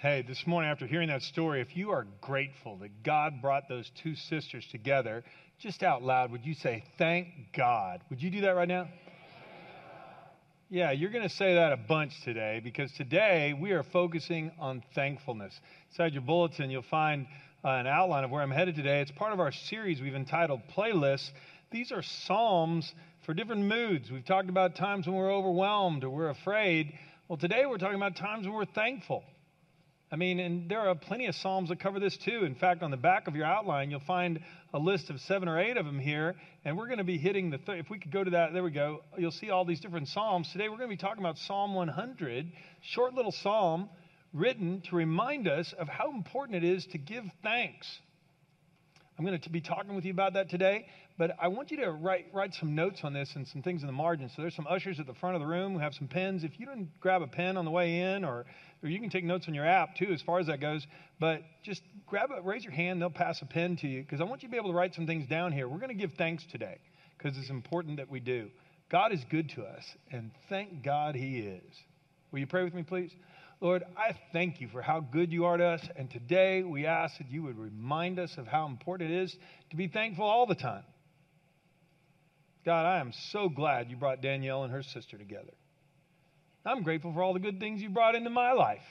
Hey, this morning after hearing that story, if you are grateful that God brought those two sisters together, just out loud, would you say, Thank God? Would you do that right now? Yeah, you're going to say that a bunch today because today we are focusing on thankfulness. Inside your bulletin, you'll find uh, an outline of where I'm headed today. It's part of our series we've entitled Playlists. These are Psalms for different moods. We've talked about times when we're overwhelmed or we're afraid. Well, today we're talking about times when we're thankful. I mean, and there are plenty of Psalms that cover this too. In fact, on the back of your outline, you'll find a list of seven or eight of them here. And we're going to be hitting the, th- if we could go to that, there we go. You'll see all these different Psalms. Today, we're going to be talking about Psalm 100, short little Psalm written to remind us of how important it is to give thanks. I'm going to be talking with you about that today, but I want you to write, write some notes on this and some things in the margin. So there's some ushers at the front of the room who have some pens. If you didn't grab a pen on the way in, or, or you can take notes on your app too, as far as that goes, but just grab it, raise your hand, they'll pass a pen to you, because I want you to be able to write some things down here. We're going to give thanks today, because it's important that we do. God is good to us, and thank God He is. Will you pray with me, please? Lord, I thank you for how good you are to us. And today we ask that you would remind us of how important it is to be thankful all the time. God, I am so glad you brought Danielle and her sister together. I'm grateful for all the good things you brought into my life.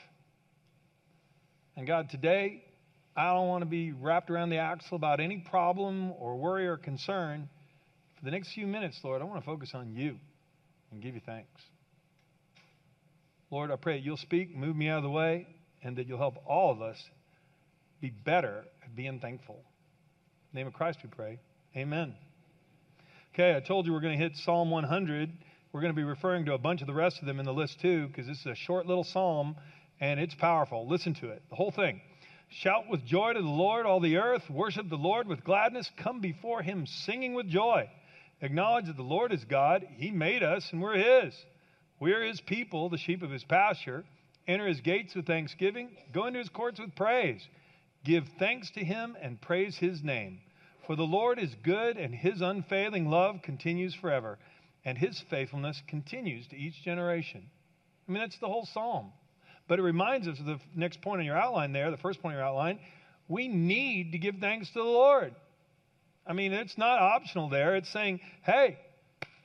And God, today, I don't want to be wrapped around the axle about any problem or worry or concern. For the next few minutes, Lord, I want to focus on you and give you thanks. Lord, I pray you'll speak, move me out of the way, and that you'll help all of us be better at being thankful. Name of Christ we pray. Amen. Okay, I told you we're going to hit Psalm 100. We're going to be referring to a bunch of the rest of them in the list too, because this is a short little psalm and it's powerful. Listen to it, the whole thing. Shout with joy to the Lord, all the earth. Worship the Lord with gladness. Come before him singing with joy. Acknowledge that the Lord is God. He made us and we're his. We are his people, the sheep of his pasture. Enter his gates with thanksgiving, go into his courts with praise. Give thanks to him and praise his name. For the Lord is good, and his unfailing love continues forever, and his faithfulness continues to each generation. I mean, that's the whole psalm. But it reminds us of the next point in your outline there, the first point in your outline. We need to give thanks to the Lord. I mean, it's not optional there. It's saying, hey,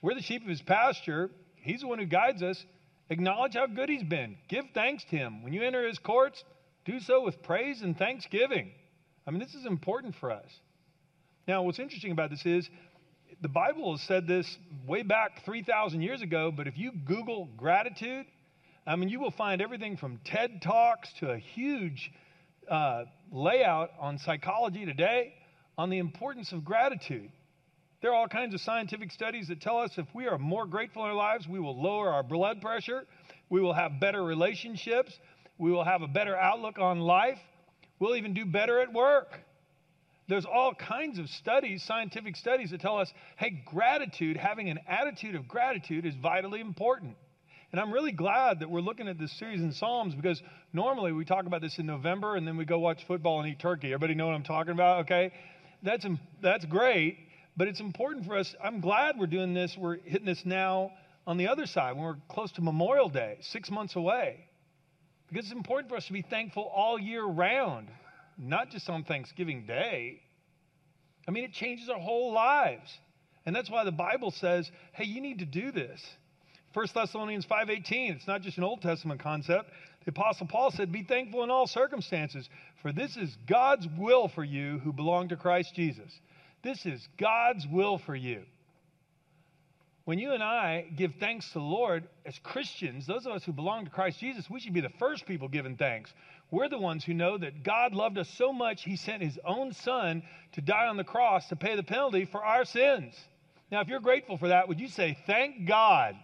we're the sheep of his pasture. He's the one who guides us. Acknowledge how good He's been. Give thanks to Him. When you enter His courts, do so with praise and thanksgiving. I mean, this is important for us. Now, what's interesting about this is the Bible has said this way back 3,000 years ago, but if you Google gratitude, I mean, you will find everything from TED Talks to a huge uh, layout on psychology today on the importance of gratitude. There are all kinds of scientific studies that tell us if we are more grateful in our lives, we will lower our blood pressure, we will have better relationships, we will have a better outlook on life, we'll even do better at work. There's all kinds of studies, scientific studies, that tell us hey, gratitude, having an attitude of gratitude is vitally important. And I'm really glad that we're looking at this series in Psalms because normally we talk about this in November and then we go watch football and eat turkey. Everybody know what I'm talking about? Okay? That's, that's great. But it's important for us. I'm glad we're doing this. We're hitting this now on the other side when we're close to Memorial Day, six months away. Because it's important for us to be thankful all year round, not just on Thanksgiving Day. I mean, it changes our whole lives. And that's why the Bible says, hey, you need to do this. 1 Thessalonians 5:18, it's not just an Old Testament concept. The apostle Paul said, "Be thankful in all circumstances, for this is God's will for you who belong to Christ Jesus." This is God's will for you. When you and I give thanks to the Lord as Christians, those of us who belong to Christ Jesus, we should be the first people giving thanks. We're the ones who know that God loved us so much, He sent His own Son to die on the cross to pay the penalty for our sins. Now, if you're grateful for that, would you say, Thank God?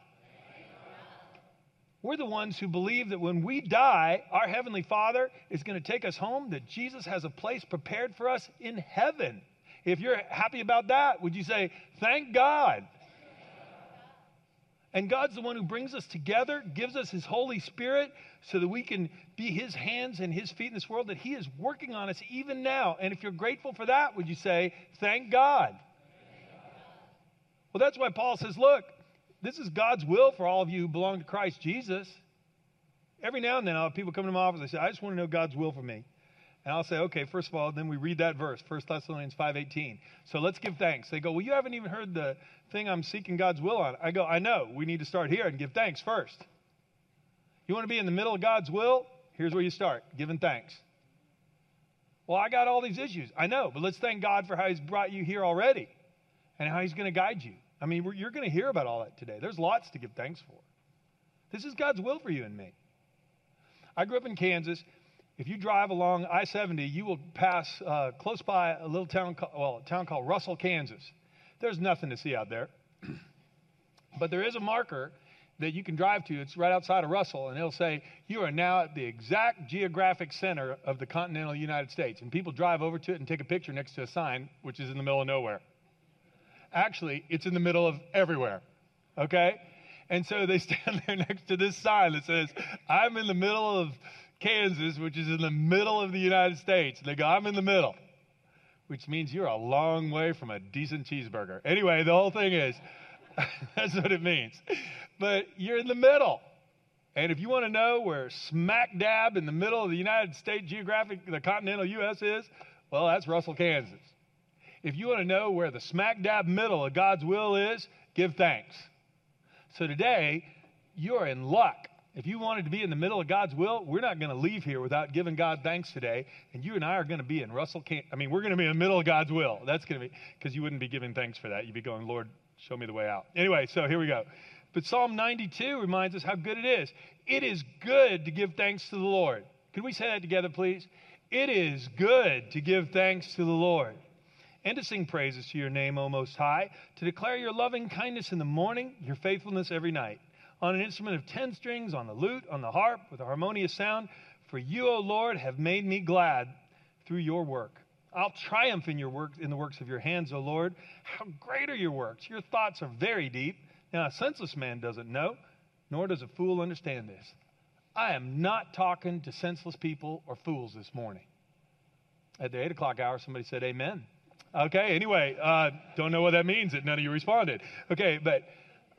We're the ones who believe that when we die, our Heavenly Father is going to take us home, that Jesus has a place prepared for us in heaven. If you're happy about that, would you say, Thank God? And God's the one who brings us together, gives us His Holy Spirit so that we can be His hands and His feet in this world, that He is working on us even now. And if you're grateful for that, would you say, Thank God? Well, that's why Paul says, Look, this is God's will for all of you who belong to Christ Jesus. Every now and then I'll have people come to my office, they say, I just want to know God's will for me. And I'll say, okay, first of all, then we read that verse, 1 Thessalonians 5.18. So let's give thanks. They go, well, you haven't even heard the thing I'm seeking God's will on. I go, I know. We need to start here and give thanks first. You want to be in the middle of God's will? Here's where you start, giving thanks. Well, I got all these issues. I know, but let's thank God for how He's brought you here already and how He's going to guide you. I mean, you're going to hear about all that today. There's lots to give thanks for. This is God's will for you and me. I grew up in Kansas. If you drive along I 70, you will pass uh, close by a little town, called, well, a town called Russell, Kansas. There's nothing to see out there. but there is a marker that you can drive to. It's right outside of Russell, and it'll say, You are now at the exact geographic center of the continental United States. And people drive over to it and take a picture next to a sign, which is in the middle of nowhere. Actually, it's in the middle of everywhere. Okay? And so they stand there next to this sign that says, I'm in the middle of Kansas, which is in the middle of the United States. And they go, I'm in the middle, which means you're a long way from a decent cheeseburger. Anyway, the whole thing is that's what it means. But you're in the middle. And if you want to know where smack dab in the middle of the United States geographic, the continental U.S. is, well, that's Russell, Kansas. If you want to know where the smack dab middle of God's will is, give thanks. So today, you're in luck if you wanted to be in the middle of God's will, we're not going to leave here without giving God thanks today. And you and I are going to be in Russell Camp. I mean, we're going to be in the middle of God's will. That's going to be, because you wouldn't be giving thanks for that. You'd be going, Lord, show me the way out. Anyway, so here we go. But Psalm 92 reminds us how good it is. It is good to give thanks to the Lord. Can we say that together, please? It is good to give thanks to the Lord and to sing praises to your name, O Most High, to declare your loving kindness in the morning, your faithfulness every night on an instrument of ten strings, on the lute, on the harp, with a harmonious sound. For you, O Lord, have made me glad through your work. I'll triumph in your work in the works of your hands, O Lord. How great are your works! Your thoughts are very deep. Now a senseless man doesn't know, nor does a fool understand this. I am not talking to senseless people or fools this morning. At the eight o'clock hour, somebody said, Amen. Okay, anyway, uh, don't know what that means that none of you responded. Okay, but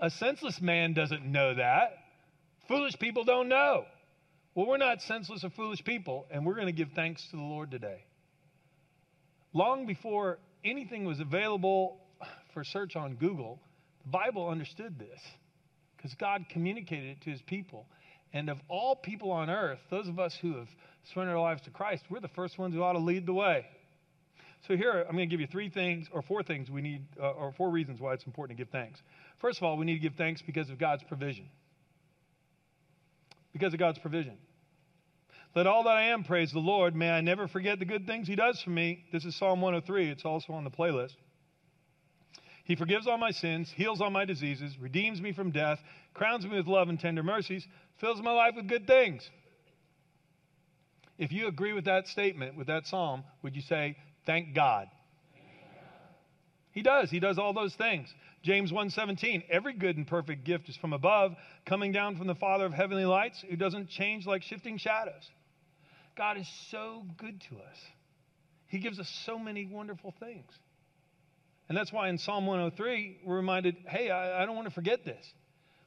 a senseless man doesn't know that. Foolish people don't know. Well, we're not senseless or foolish people, and we're going to give thanks to the Lord today. Long before anything was available for search on Google, the Bible understood this because God communicated it to his people. And of all people on earth, those of us who have surrendered our lives to Christ, we're the first ones who ought to lead the way. So here, I'm going to give you three things or four things we need, uh, or four reasons why it's important to give thanks. First of all, we need to give thanks because of God's provision. Because of God's provision. Let all that I am praise the Lord. May I never forget the good things He does for me. This is Psalm 103. It's also on the playlist. He forgives all my sins, heals all my diseases, redeems me from death, crowns me with love and tender mercies, fills my life with good things. If you agree with that statement, with that psalm, would you say, Thank God? He does. He does all those things. James 1:17 Every good and perfect gift is from above, coming down from the Father of heavenly lights, who doesn't change like shifting shadows. God is so good to us. He gives us so many wonderful things. And that's why in Psalm 103, we're reminded hey, I, I don't want to forget this.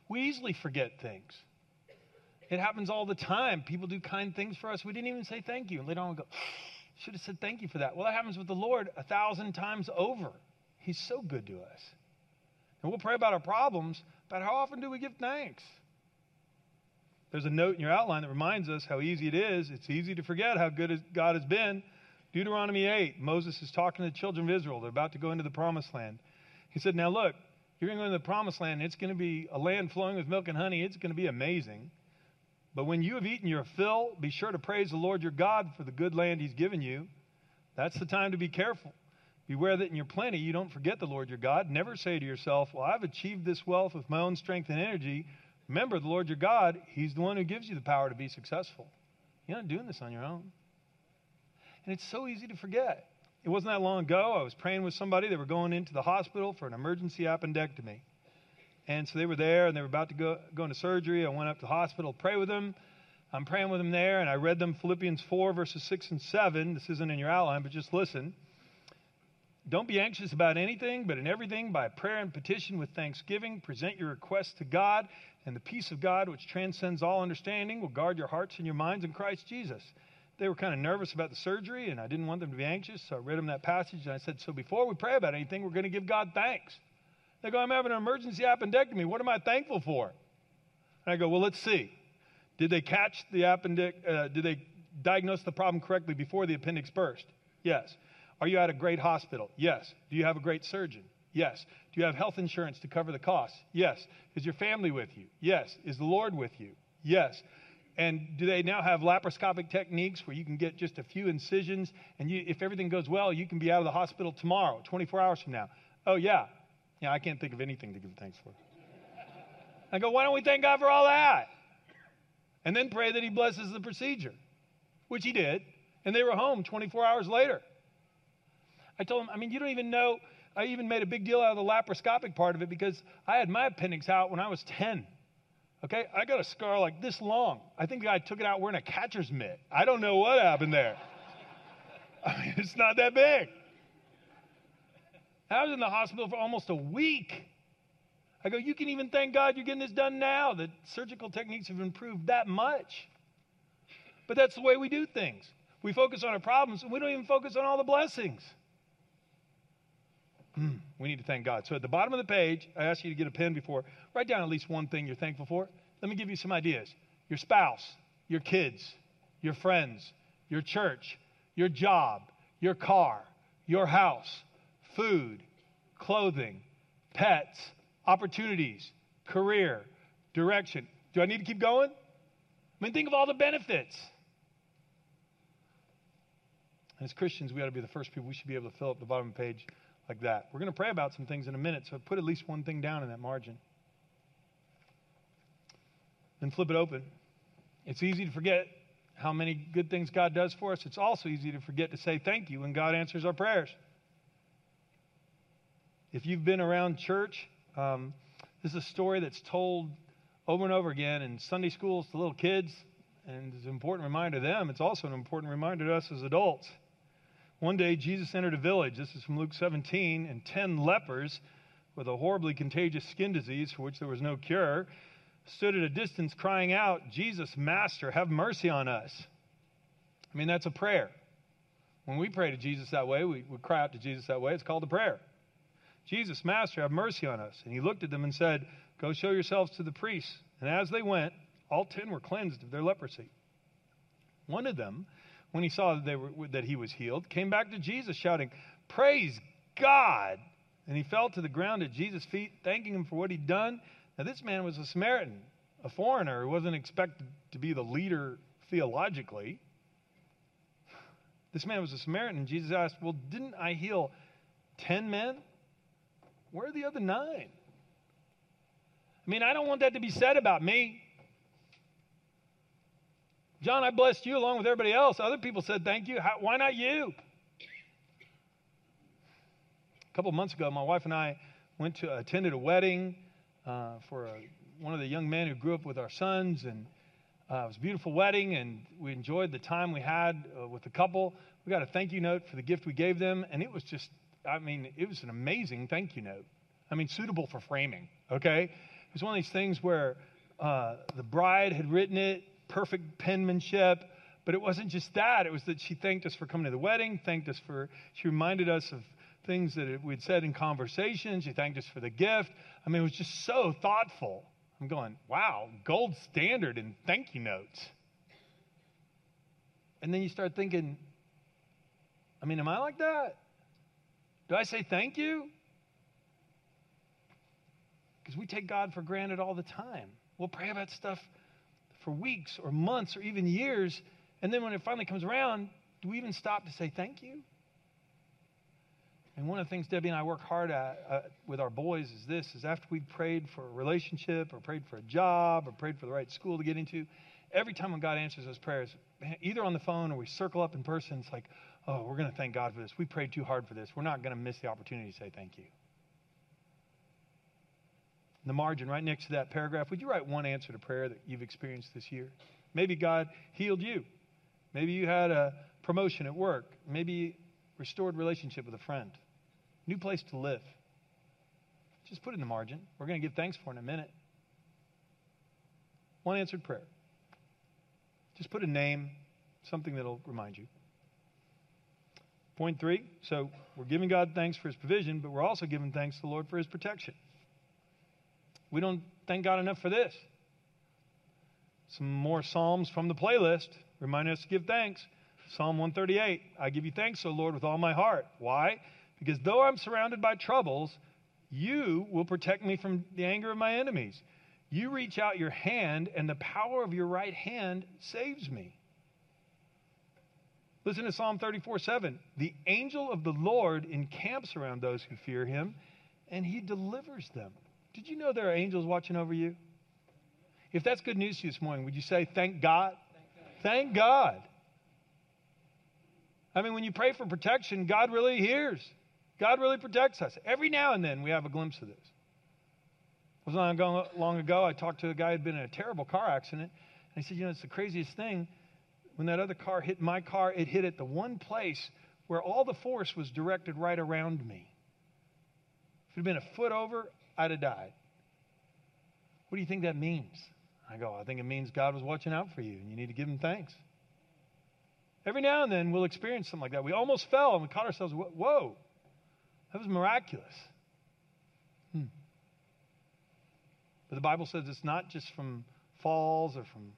We easily forget things. It happens all the time. People do kind things for us. We didn't even say thank you. And later on, we go, should have said thank you for that. Well, that happens with the Lord a thousand times over. He's so good to us. And we'll pray about our problems, but how often do we give thanks? There's a note in your outline that reminds us how easy it is. It's easy to forget how good God has been. Deuteronomy 8, Moses is talking to the children of Israel. They're about to go into the promised land. He said, Now look, you're going to go into the promised land. It's going to be a land flowing with milk and honey. It's going to be amazing. But when you have eaten your fill, be sure to praise the Lord your God for the good land he's given you. That's the time to be careful. Beware that in your plenty you don't forget the Lord your God. Never say to yourself, Well, I've achieved this wealth with my own strength and energy. Remember, the Lord your God, He's the one who gives you the power to be successful. You're not doing this on your own. And it's so easy to forget. It wasn't that long ago. I was praying with somebody. They were going into the hospital for an emergency appendectomy. And so they were there and they were about to go, go into surgery. I went up to the hospital pray with them. I'm praying with them there, and I read them Philippians 4, verses 6 and 7. This isn't in your outline, but just listen. Don't be anxious about anything, but in everything, by prayer and petition with thanksgiving, present your requests to God, And the peace of God, which transcends all understanding, will guard your hearts and your minds in Christ Jesus. They were kind of nervous about the surgery, and I didn't want them to be anxious, so I read them that passage, and I said, So before we pray about anything, we're going to give God thanks. They go, I'm having an emergency appendectomy. What am I thankful for? And I go, Well, let's see. Did they catch the appendix? Uh, did they diagnose the problem correctly before the appendix burst? Yes. Are you at a great hospital? Yes. Do you have a great surgeon? Yes. Do you have health insurance to cover the costs? Yes. Is your family with you? Yes. Is the Lord with you? Yes. And do they now have laparoscopic techniques where you can get just a few incisions and you, if everything goes well, you can be out of the hospital tomorrow, 24 hours from now? Oh, yeah. Yeah, I can't think of anything to give thanks for. I go, why don't we thank God for all that? And then pray that He blesses the procedure, which He did. And they were home 24 hours later. I told him, I mean, you don't even know. I even made a big deal out of the laparoscopic part of it because I had my appendix out when I was 10. Okay, I got a scar like this long. I think the guy took it out wearing a catcher's mitt. I don't know what happened there. I mean, it's not that big. I was in the hospital for almost a week. I go, you can even thank God you're getting this done now. The surgical techniques have improved that much. But that's the way we do things. We focus on our problems and we don't even focus on all the blessings. Mm, we need to thank God. So at the bottom of the page, I ask you to get a pen before. Write down at least one thing you're thankful for. Let me give you some ideas your spouse, your kids, your friends, your church, your job, your car, your house, food, clothing, pets, opportunities, career, direction. Do I need to keep going? I mean, think of all the benefits. As Christians, we ought to be the first people. We should be able to fill up the bottom of the page like that. We're going to pray about some things in a minute, so put at least one thing down in that margin. Then flip it open. It's easy to forget how many good things God does for us. It's also easy to forget to say thank you when God answers our prayers. If you've been around church, um, this is a story that's told over and over again in Sunday schools to little kids, and it's an important reminder to them. It's also an important reminder to us as adults. One day, Jesus entered a village. This is from Luke 17, and 10 lepers with a horribly contagious skin disease for which there was no cure stood at a distance crying out, Jesus, Master, have mercy on us. I mean, that's a prayer. When we pray to Jesus that way, we, we cry out to Jesus that way, it's called a prayer. Jesus, Master, have mercy on us. And he looked at them and said, Go show yourselves to the priests. And as they went, all ten were cleansed of their leprosy. One of them, when he saw that, were, that he was healed, came back to Jesus shouting, Praise God! And he fell to the ground at Jesus' feet, thanking him for what he'd done. Now, this man was a Samaritan, a foreigner who wasn't expected to be the leader theologically. This man was a Samaritan. Jesus asked, Well, didn't I heal 10 men? Where are the other nine? I mean, I don't want that to be said about me. John, I blessed you along with everybody else. Other people said thank you. How, why not you? A couple months ago, my wife and I went to attended a wedding uh, for a, one of the young men who grew up with our sons, and uh, it was a beautiful wedding, and we enjoyed the time we had uh, with the couple. We got a thank you note for the gift we gave them, and it was just, I mean, it was an amazing thank you note. I mean, suitable for framing, okay? It was one of these things where uh, the bride had written it, perfect penmanship, but it wasn't just that. It was that she thanked us for coming to the wedding, thanked us for, she reminded us of things that we'd said in conversation. She thanked us for the gift. I mean, it was just so thoughtful. I'm going, wow, gold standard in thank you notes. And then you start thinking, I mean, am I like that? Do I say thank you? Because we take God for granted all the time. We'll pray about stuff for weeks or months or even years, and then when it finally comes around, do we even stop to say thank you? And one of the things Debbie and I work hard at uh, with our boys is this: is after we've prayed for a relationship, or prayed for a job, or prayed for the right school to get into, every time when God answers those prayers, either on the phone or we circle up in person, it's like, oh, we're going to thank God for this. We prayed too hard for this. We're not going to miss the opportunity to say thank you. In the margin, right next to that paragraph, would you write one answer to prayer that you've experienced this year? Maybe God healed you. Maybe you had a promotion at work. Maybe restored relationship with a friend new place to live. Just put it in the margin. We're going to give thanks for in a minute. One answered prayer. Just put a name, something that'll remind you. Point three so we're giving God thanks for his provision, but we're also giving thanks to the Lord for his protection. We don't thank God enough for this. Some more Psalms from the playlist remind us to give thanks. Psalm 138 I give you thanks, O Lord, with all my heart. Why? Because though I'm surrounded by troubles, you will protect me from the anger of my enemies. You reach out your hand, and the power of your right hand saves me. Listen to Psalm 34 7. The angel of the Lord encamps around those who fear him, and he delivers them. Did you know there are angels watching over you? If that's good news to you this morning, would you say, Thank God? Thank God. I mean, when you pray for protection, God really hears. God really protects us. Every now and then we have a glimpse of this. It was long ago, long ago I talked to a guy who had been in a terrible car accident, and he said, You know, it's the craziest thing. When that other car hit my car, it hit at the one place where all the force was directed right around me. If it had been a foot over, I'd have died. What do you think that means? I go, I think it means God was watching out for you, and you need to give him thanks. Every now and then we'll experience something like that. We almost fell and we caught ourselves, whoa, that was miraculous. Hmm. But the Bible says it's not just from falls or from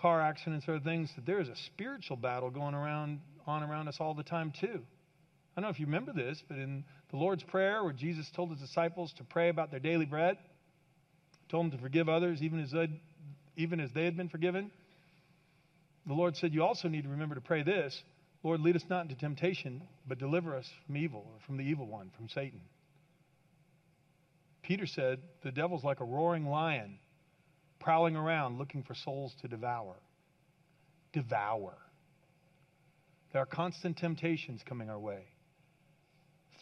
car accidents or things, that there is a spiritual battle going around on around us all the time too. I don't know if you remember this, but in the Lord's Prayer, where Jesus told his disciples to pray about their daily bread, told them to forgive others even as they, even as they had been forgiven. The Lord said, You also need to remember to pray this Lord, lead us not into temptation, but deliver us from evil, or from the evil one, from Satan. Peter said, The devil's like a roaring lion, prowling around looking for souls to devour. Devour. There are constant temptations coming our way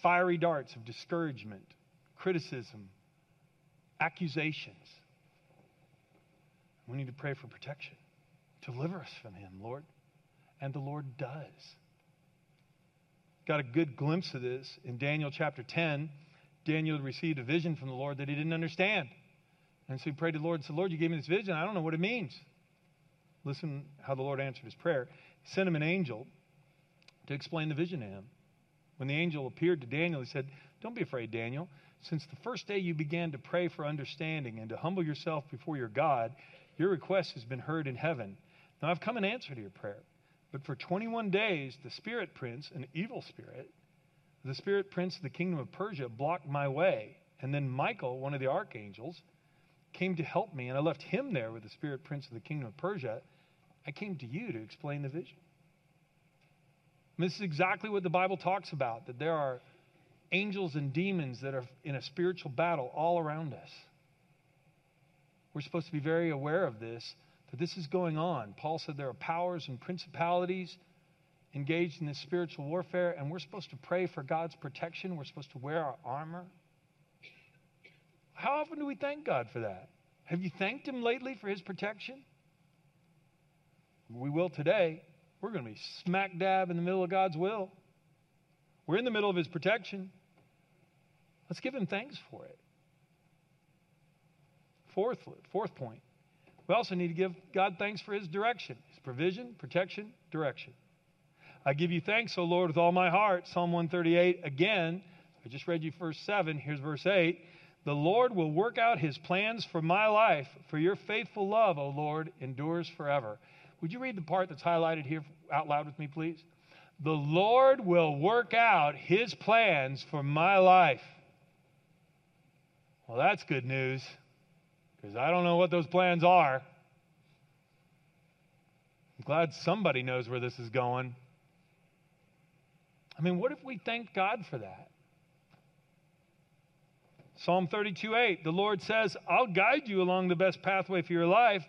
fiery darts of discouragement, criticism, accusations. We need to pray for protection. Deliver us from him, Lord. And the Lord does. Got a good glimpse of this in Daniel chapter 10. Daniel received a vision from the Lord that he didn't understand. And so he prayed to the Lord and said, Lord, you gave me this vision. I don't know what it means. Listen how the Lord answered his prayer. He sent him an angel to explain the vision to him. When the angel appeared to Daniel, he said, Don't be afraid, Daniel. Since the first day you began to pray for understanding and to humble yourself before your God, your request has been heard in heaven. Now I've come in answer to your prayer. But for 21 days, the spirit prince, an evil spirit, the spirit prince of the kingdom of Persia, blocked my way. And then Michael, one of the archangels, came to help me, and I left him there with the spirit prince of the kingdom of Persia. I came to you to explain the vision. And this is exactly what the Bible talks about that there are angels and demons that are in a spiritual battle all around us. We're supposed to be very aware of this that this is going on. Paul said there are powers and principalities engaged in this spiritual warfare, and we're supposed to pray for God's protection. We're supposed to wear our armor. How often do we thank God for that? Have you thanked Him lately for His protection? We will today. We're going to be smack dab in the middle of God's will. We're in the middle of His protection. Let's give Him thanks for it. Fourth, fourth point we also need to give God thanks for his direction, his provision, protection, direction. I give you thanks, O Lord, with all my heart. Psalm 138 again. I just read you verse 7. Here's verse 8. The Lord will work out his plans for my life, for your faithful love, O Lord, endures forever. Would you read the part that's highlighted here out loud with me, please? The Lord will work out his plans for my life. Well, that's good news because I don't know what those plans are. I'm glad somebody knows where this is going. I mean, what if we thank God for that? Psalm 32 8, the Lord says, I'll guide you along the best pathway for your life.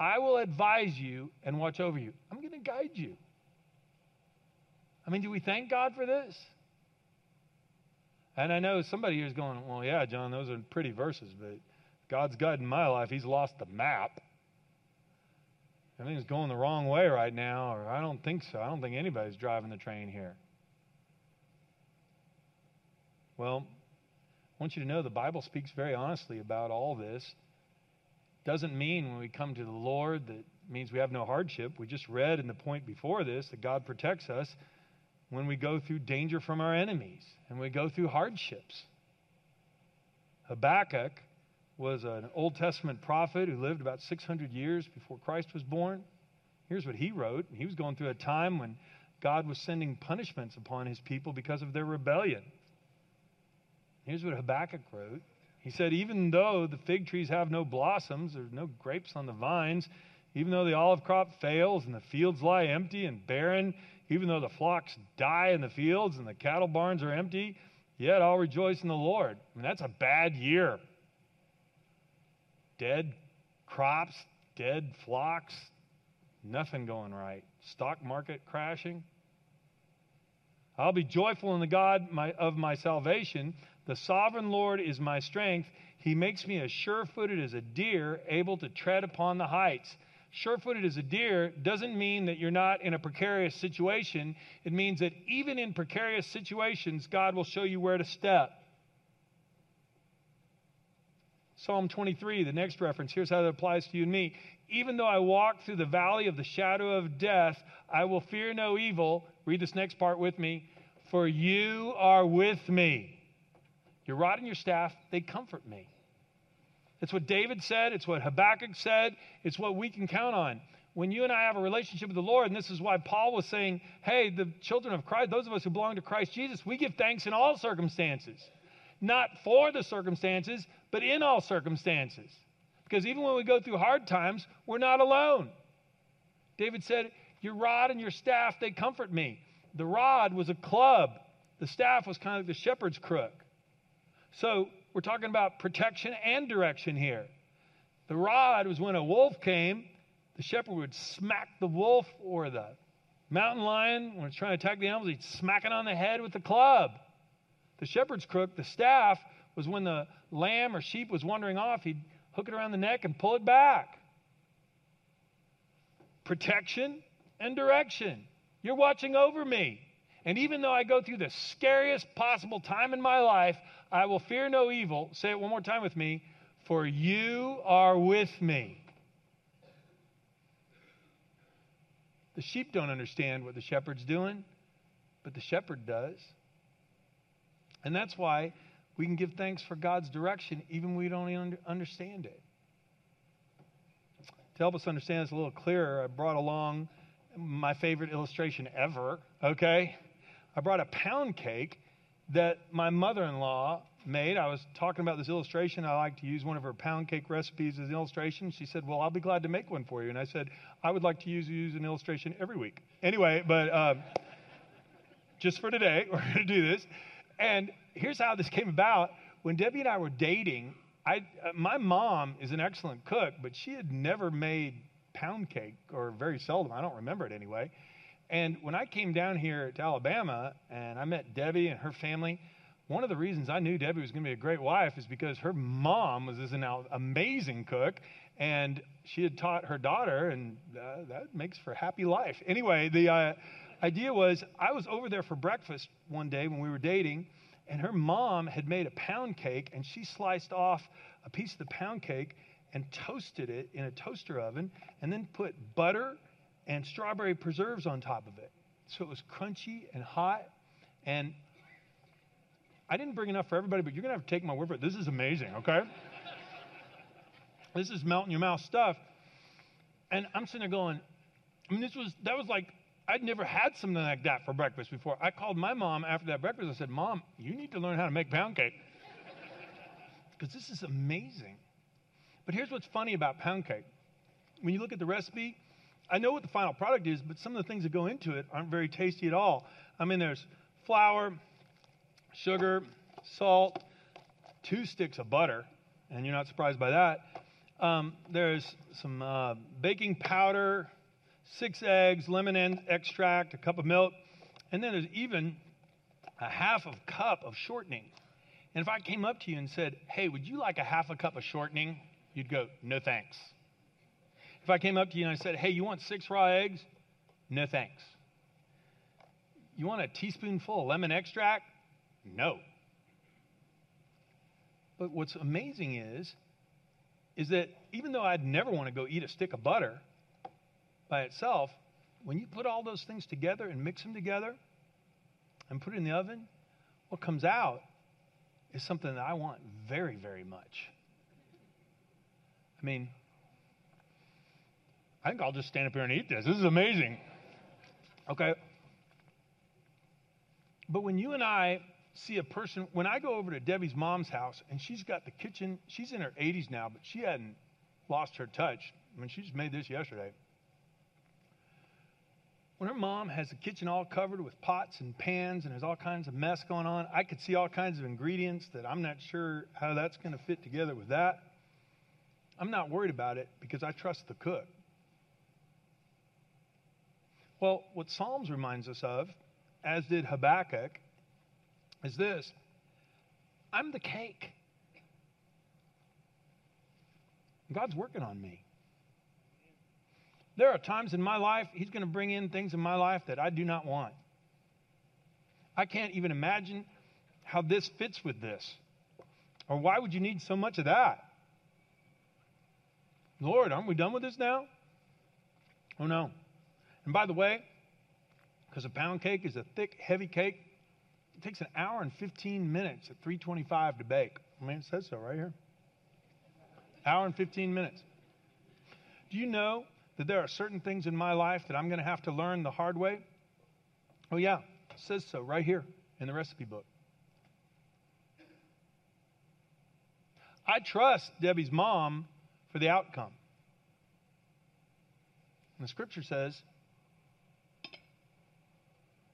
I will advise you and watch over you. I'm going to guide you. I mean, do we thank God for this? And I know somebody here is going, well, yeah, John, those are pretty verses, but God's guiding my life. He's lost the map. Everything's going the wrong way right now, or I don't think so. I don't think anybody's driving the train here. Well, I want you to know the Bible speaks very honestly about all this. Doesn't mean when we come to the Lord that means we have no hardship. We just read in the point before this that God protects us when we go through danger from our enemies and we go through hardships. Habakkuk was an Old Testament prophet who lived about 600 years before Christ was born. Here's what he wrote. He was going through a time when God was sending punishments upon his people because of their rebellion. Here's what Habakkuk wrote. He said, Even though the fig trees have no blossoms, there's no grapes on the vines, even though the olive crop fails and the fields lie empty and barren, even though the flocks die in the fields and the cattle barns are empty, yet I'll rejoice in the Lord. I mean, that's a bad year. Dead crops, dead flocks, nothing going right. Stock market crashing. I'll be joyful in the God my, of my salvation. The sovereign Lord is my strength. He makes me as sure footed as a deer, able to tread upon the heights sure footed as a deer doesn't mean that you're not in a precarious situation. It means that even in precarious situations, God will show you where to step. Psalm 23, the next reference, here's how that applies to you and me. Even though I walk through the valley of the shadow of death, I will fear no evil. Read this next part with me. For you are with me. Your rod and your staff, they comfort me. It's what David said, it's what Habakkuk said, it's what we can count on. When you and I have a relationship with the Lord, and this is why Paul was saying, hey, the children of Christ, those of us who belong to Christ Jesus, we give thanks in all circumstances. Not for the circumstances, but in all circumstances. Because even when we go through hard times, we're not alone. David said, Your rod and your staff, they comfort me. The rod was a club, the staff was kind of like the shepherd's crook. So we're talking about protection and direction here. The rod was when a wolf came, the shepherd would smack the wolf or the mountain lion when it's trying to attack the animals, he'd smack it on the head with the club. The shepherd's crook, the staff, was when the lamb or sheep was wandering off, he'd hook it around the neck and pull it back. Protection and direction. You're watching over me. And even though I go through the scariest possible time in my life, I will fear no evil. Say it one more time with me. For you are with me. The sheep don't understand what the shepherd's doing, but the shepherd does. And that's why we can give thanks for God's direction even when we don't understand it. To help us understand this a little clearer, I brought along my favorite illustration ever, okay? I brought a pound cake that my mother in law made. I was talking about this illustration. I like to use one of her pound cake recipes as an illustration. She said, Well, I'll be glad to make one for you. And I said, I would like to use, use an illustration every week. Anyway, but uh, just for today, we're going to do this. And here's how this came about. When Debbie and I were dating, I, uh, my mom is an excellent cook, but she had never made pound cake, or very seldom. I don't remember it anyway. And when I came down here to Alabama and I met Debbie and her family, one of the reasons I knew Debbie was going to be a great wife is because her mom was this amazing cook, and she had taught her daughter, and uh, that makes for a happy life. Anyway, the uh, idea was I was over there for breakfast one day when we were dating, and her mom had made a pound cake, and she sliced off a piece of the pound cake and toasted it in a toaster oven, and then put butter and strawberry preserves on top of it. So it was crunchy and hot. And I didn't bring enough for everybody, but you're going to have to take my word for it. This is amazing, okay? this is melt in your mouth stuff. And I'm sitting there going, I mean, this was, that was like, I'd never had something like that for breakfast before. I called my mom after that breakfast. I said, Mom, you need to learn how to make pound cake. Because this is amazing. But here's what's funny about pound cake. When you look at the recipe, I know what the final product is, but some of the things that go into it aren't very tasty at all. I mean, there's flour, sugar, salt, two sticks of butter, and you're not surprised by that. Um, there's some uh, baking powder, six eggs, lemon extract, a cup of milk, and then there's even a half of cup of shortening. And if I came up to you and said, "Hey, would you like a half a cup of shortening?" You'd go, "No, thanks." If I came up to you and I said, hey, you want six raw eggs? No thanks. You want a teaspoonful of lemon extract? No. But what's amazing is is that even though I'd never want to go eat a stick of butter by itself, when you put all those things together and mix them together and put it in the oven, what comes out is something that I want very, very much. I mean, I think I'll just stand up here and eat this. This is amazing. Okay. But when you and I see a person, when I go over to Debbie's mom's house and she's got the kitchen, she's in her 80s now, but she hadn't lost her touch. I mean, she just made this yesterday. When her mom has the kitchen all covered with pots and pans and there's all kinds of mess going on, I could see all kinds of ingredients that I'm not sure how that's going to fit together with that. I'm not worried about it because I trust the cook. Well, what Psalms reminds us of, as did Habakkuk, is this I'm the cake. God's working on me. There are times in my life, He's going to bring in things in my life that I do not want. I can't even imagine how this fits with this. Or why would you need so much of that? Lord, aren't we done with this now? Oh, no. And by the way, because a pound cake is a thick, heavy cake, it takes an hour and 15 minutes at 325 to bake. I mean, it says so right here. Hour and 15 minutes. Do you know that there are certain things in my life that I'm going to have to learn the hard way? Oh, yeah, it says so right here in the recipe book. I trust Debbie's mom for the outcome. And the scripture says,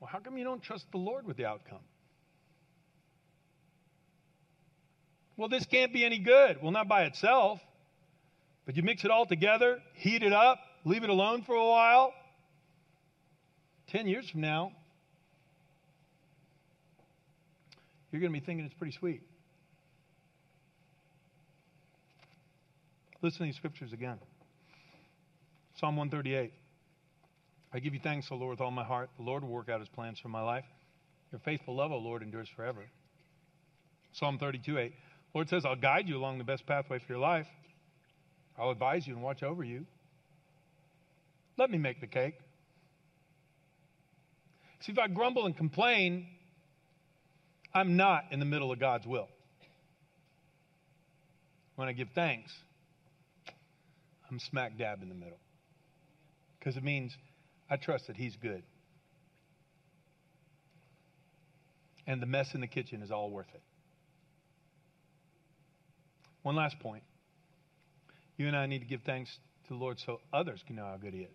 well, how come you don't trust the Lord with the outcome? Well, this can't be any good. Well, not by itself. But you mix it all together, heat it up, leave it alone for a while. Ten years from now, you're going to be thinking it's pretty sweet. Listen to these scriptures again. Psalm 138. I give you thanks, O Lord, with all my heart. The Lord will work out his plans for my life. Your faithful love, O Lord, endures forever. Psalm 32 8. Lord says, I'll guide you along the best pathway for your life. I'll advise you and watch over you. Let me make the cake. See, if I grumble and complain, I'm not in the middle of God's will. When I give thanks, I'm smack dab in the middle. Because it means I trust that He's good. And the mess in the kitchen is all worth it. One last point. You and I need to give thanks to the Lord so others can know how good He is.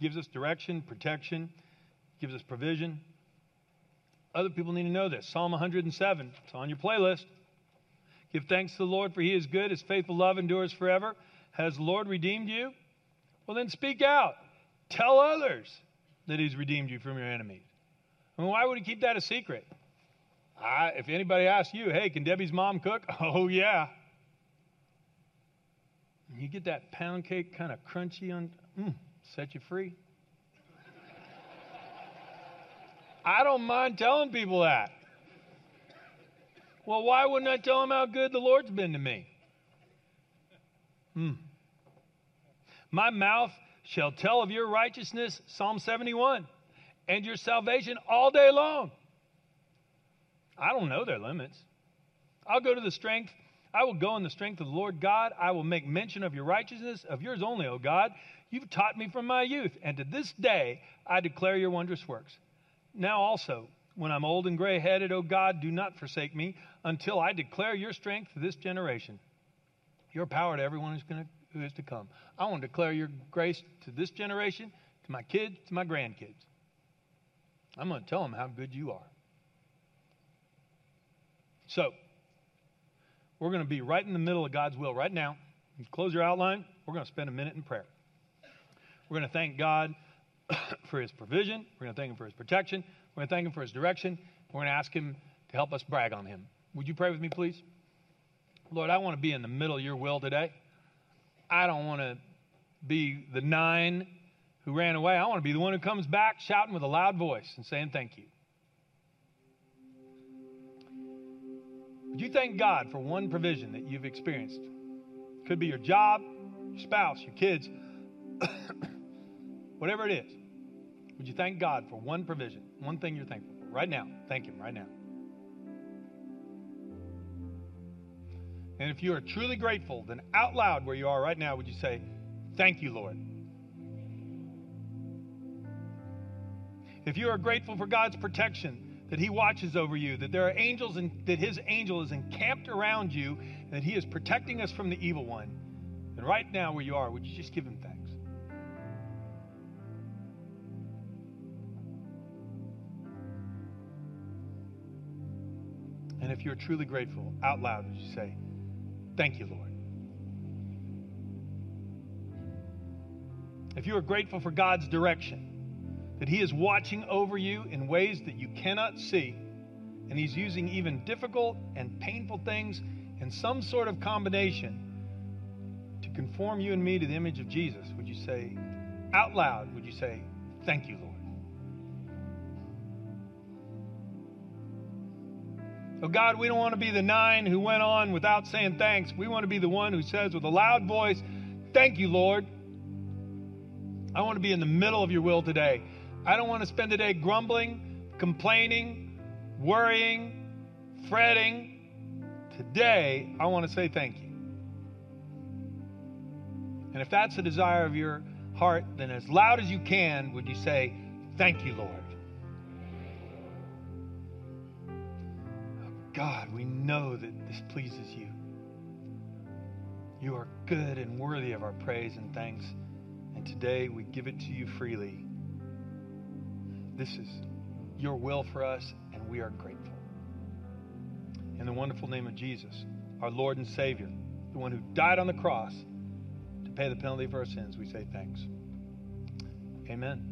Gives us direction, protection, gives us provision. Other people need to know this. Psalm 107, it's on your playlist. Give thanks to the Lord, for he is good. His faithful love endures forever. Has the Lord redeemed you? Well, then speak out. Tell others that he's redeemed you from your enemies. I mean, why would he keep that a secret? I, if anybody asks you, hey, can Debbie's mom cook? Oh, yeah. You get that pound cake kind of crunchy on, mm, set you free. I don't mind telling people that. Well, why wouldn't I tell them how good the Lord's been to me? Hmm. My mouth shall tell of your righteousness, Psalm 71, and your salvation all day long. I don't know their limits. I'll go to the strength. I will go in the strength of the Lord God. I will make mention of your righteousness, of yours only, O God. You've taught me from my youth, and to this day I declare your wondrous works. Now also, when I'm old and gray headed, O God, do not forsake me until I declare your strength to this generation, your power to everyone who's going to, who is to come. I want to declare your grace to this generation, to my kids, to my grandkids. I'm going to tell them how good you are. So, we're going to be right in the middle of God's will right now. You close your outline. We're going to spend a minute in prayer. We're going to thank God for his provision. We're going to thank him for his protection. We're going to thank him for his direction. We're going to ask him to help us brag on him. Would you pray with me, please? Lord, I want to be in the middle of your will today. I don't want to be the nine who ran away. I want to be the one who comes back shouting with a loud voice and saying thank you. Would you thank God for one provision that you've experienced? Could be your job, your spouse, your kids, whatever it is. Would you thank God for one provision, one thing you're thankful for? Right now. Thank Him right now. And if you are truly grateful, then out loud where you are right now, would you say, Thank you, Lord? If you are grateful for God's protection, that He watches over you, that there are angels and that His angel is encamped around you, and that He is protecting us from the evil one, then right now where you are, would you just give Him thanks? And if you're truly grateful, out loud, would you say, Thank you, Lord? If you are grateful for God's direction, that He is watching over you in ways that you cannot see, and He's using even difficult and painful things in some sort of combination to conform you and me to the image of Jesus, would you say, out loud, would you say, Thank you, Lord? Oh God, we don't want to be the nine who went on without saying thanks. We want to be the one who says with a loud voice, Thank you, Lord. I want to be in the middle of your will today. I don't want to spend the day grumbling, complaining, worrying, fretting. Today, I want to say thank you. And if that's the desire of your heart, then as loud as you can, would you say, Thank you, Lord? God, we know that this pleases you. You are good and worthy of our praise and thanks. And today we give it to you freely. This is your will for us, and we are grateful. In the wonderful name of Jesus, our Lord and Savior, the one who died on the cross to pay the penalty for our sins, we say thanks. Amen.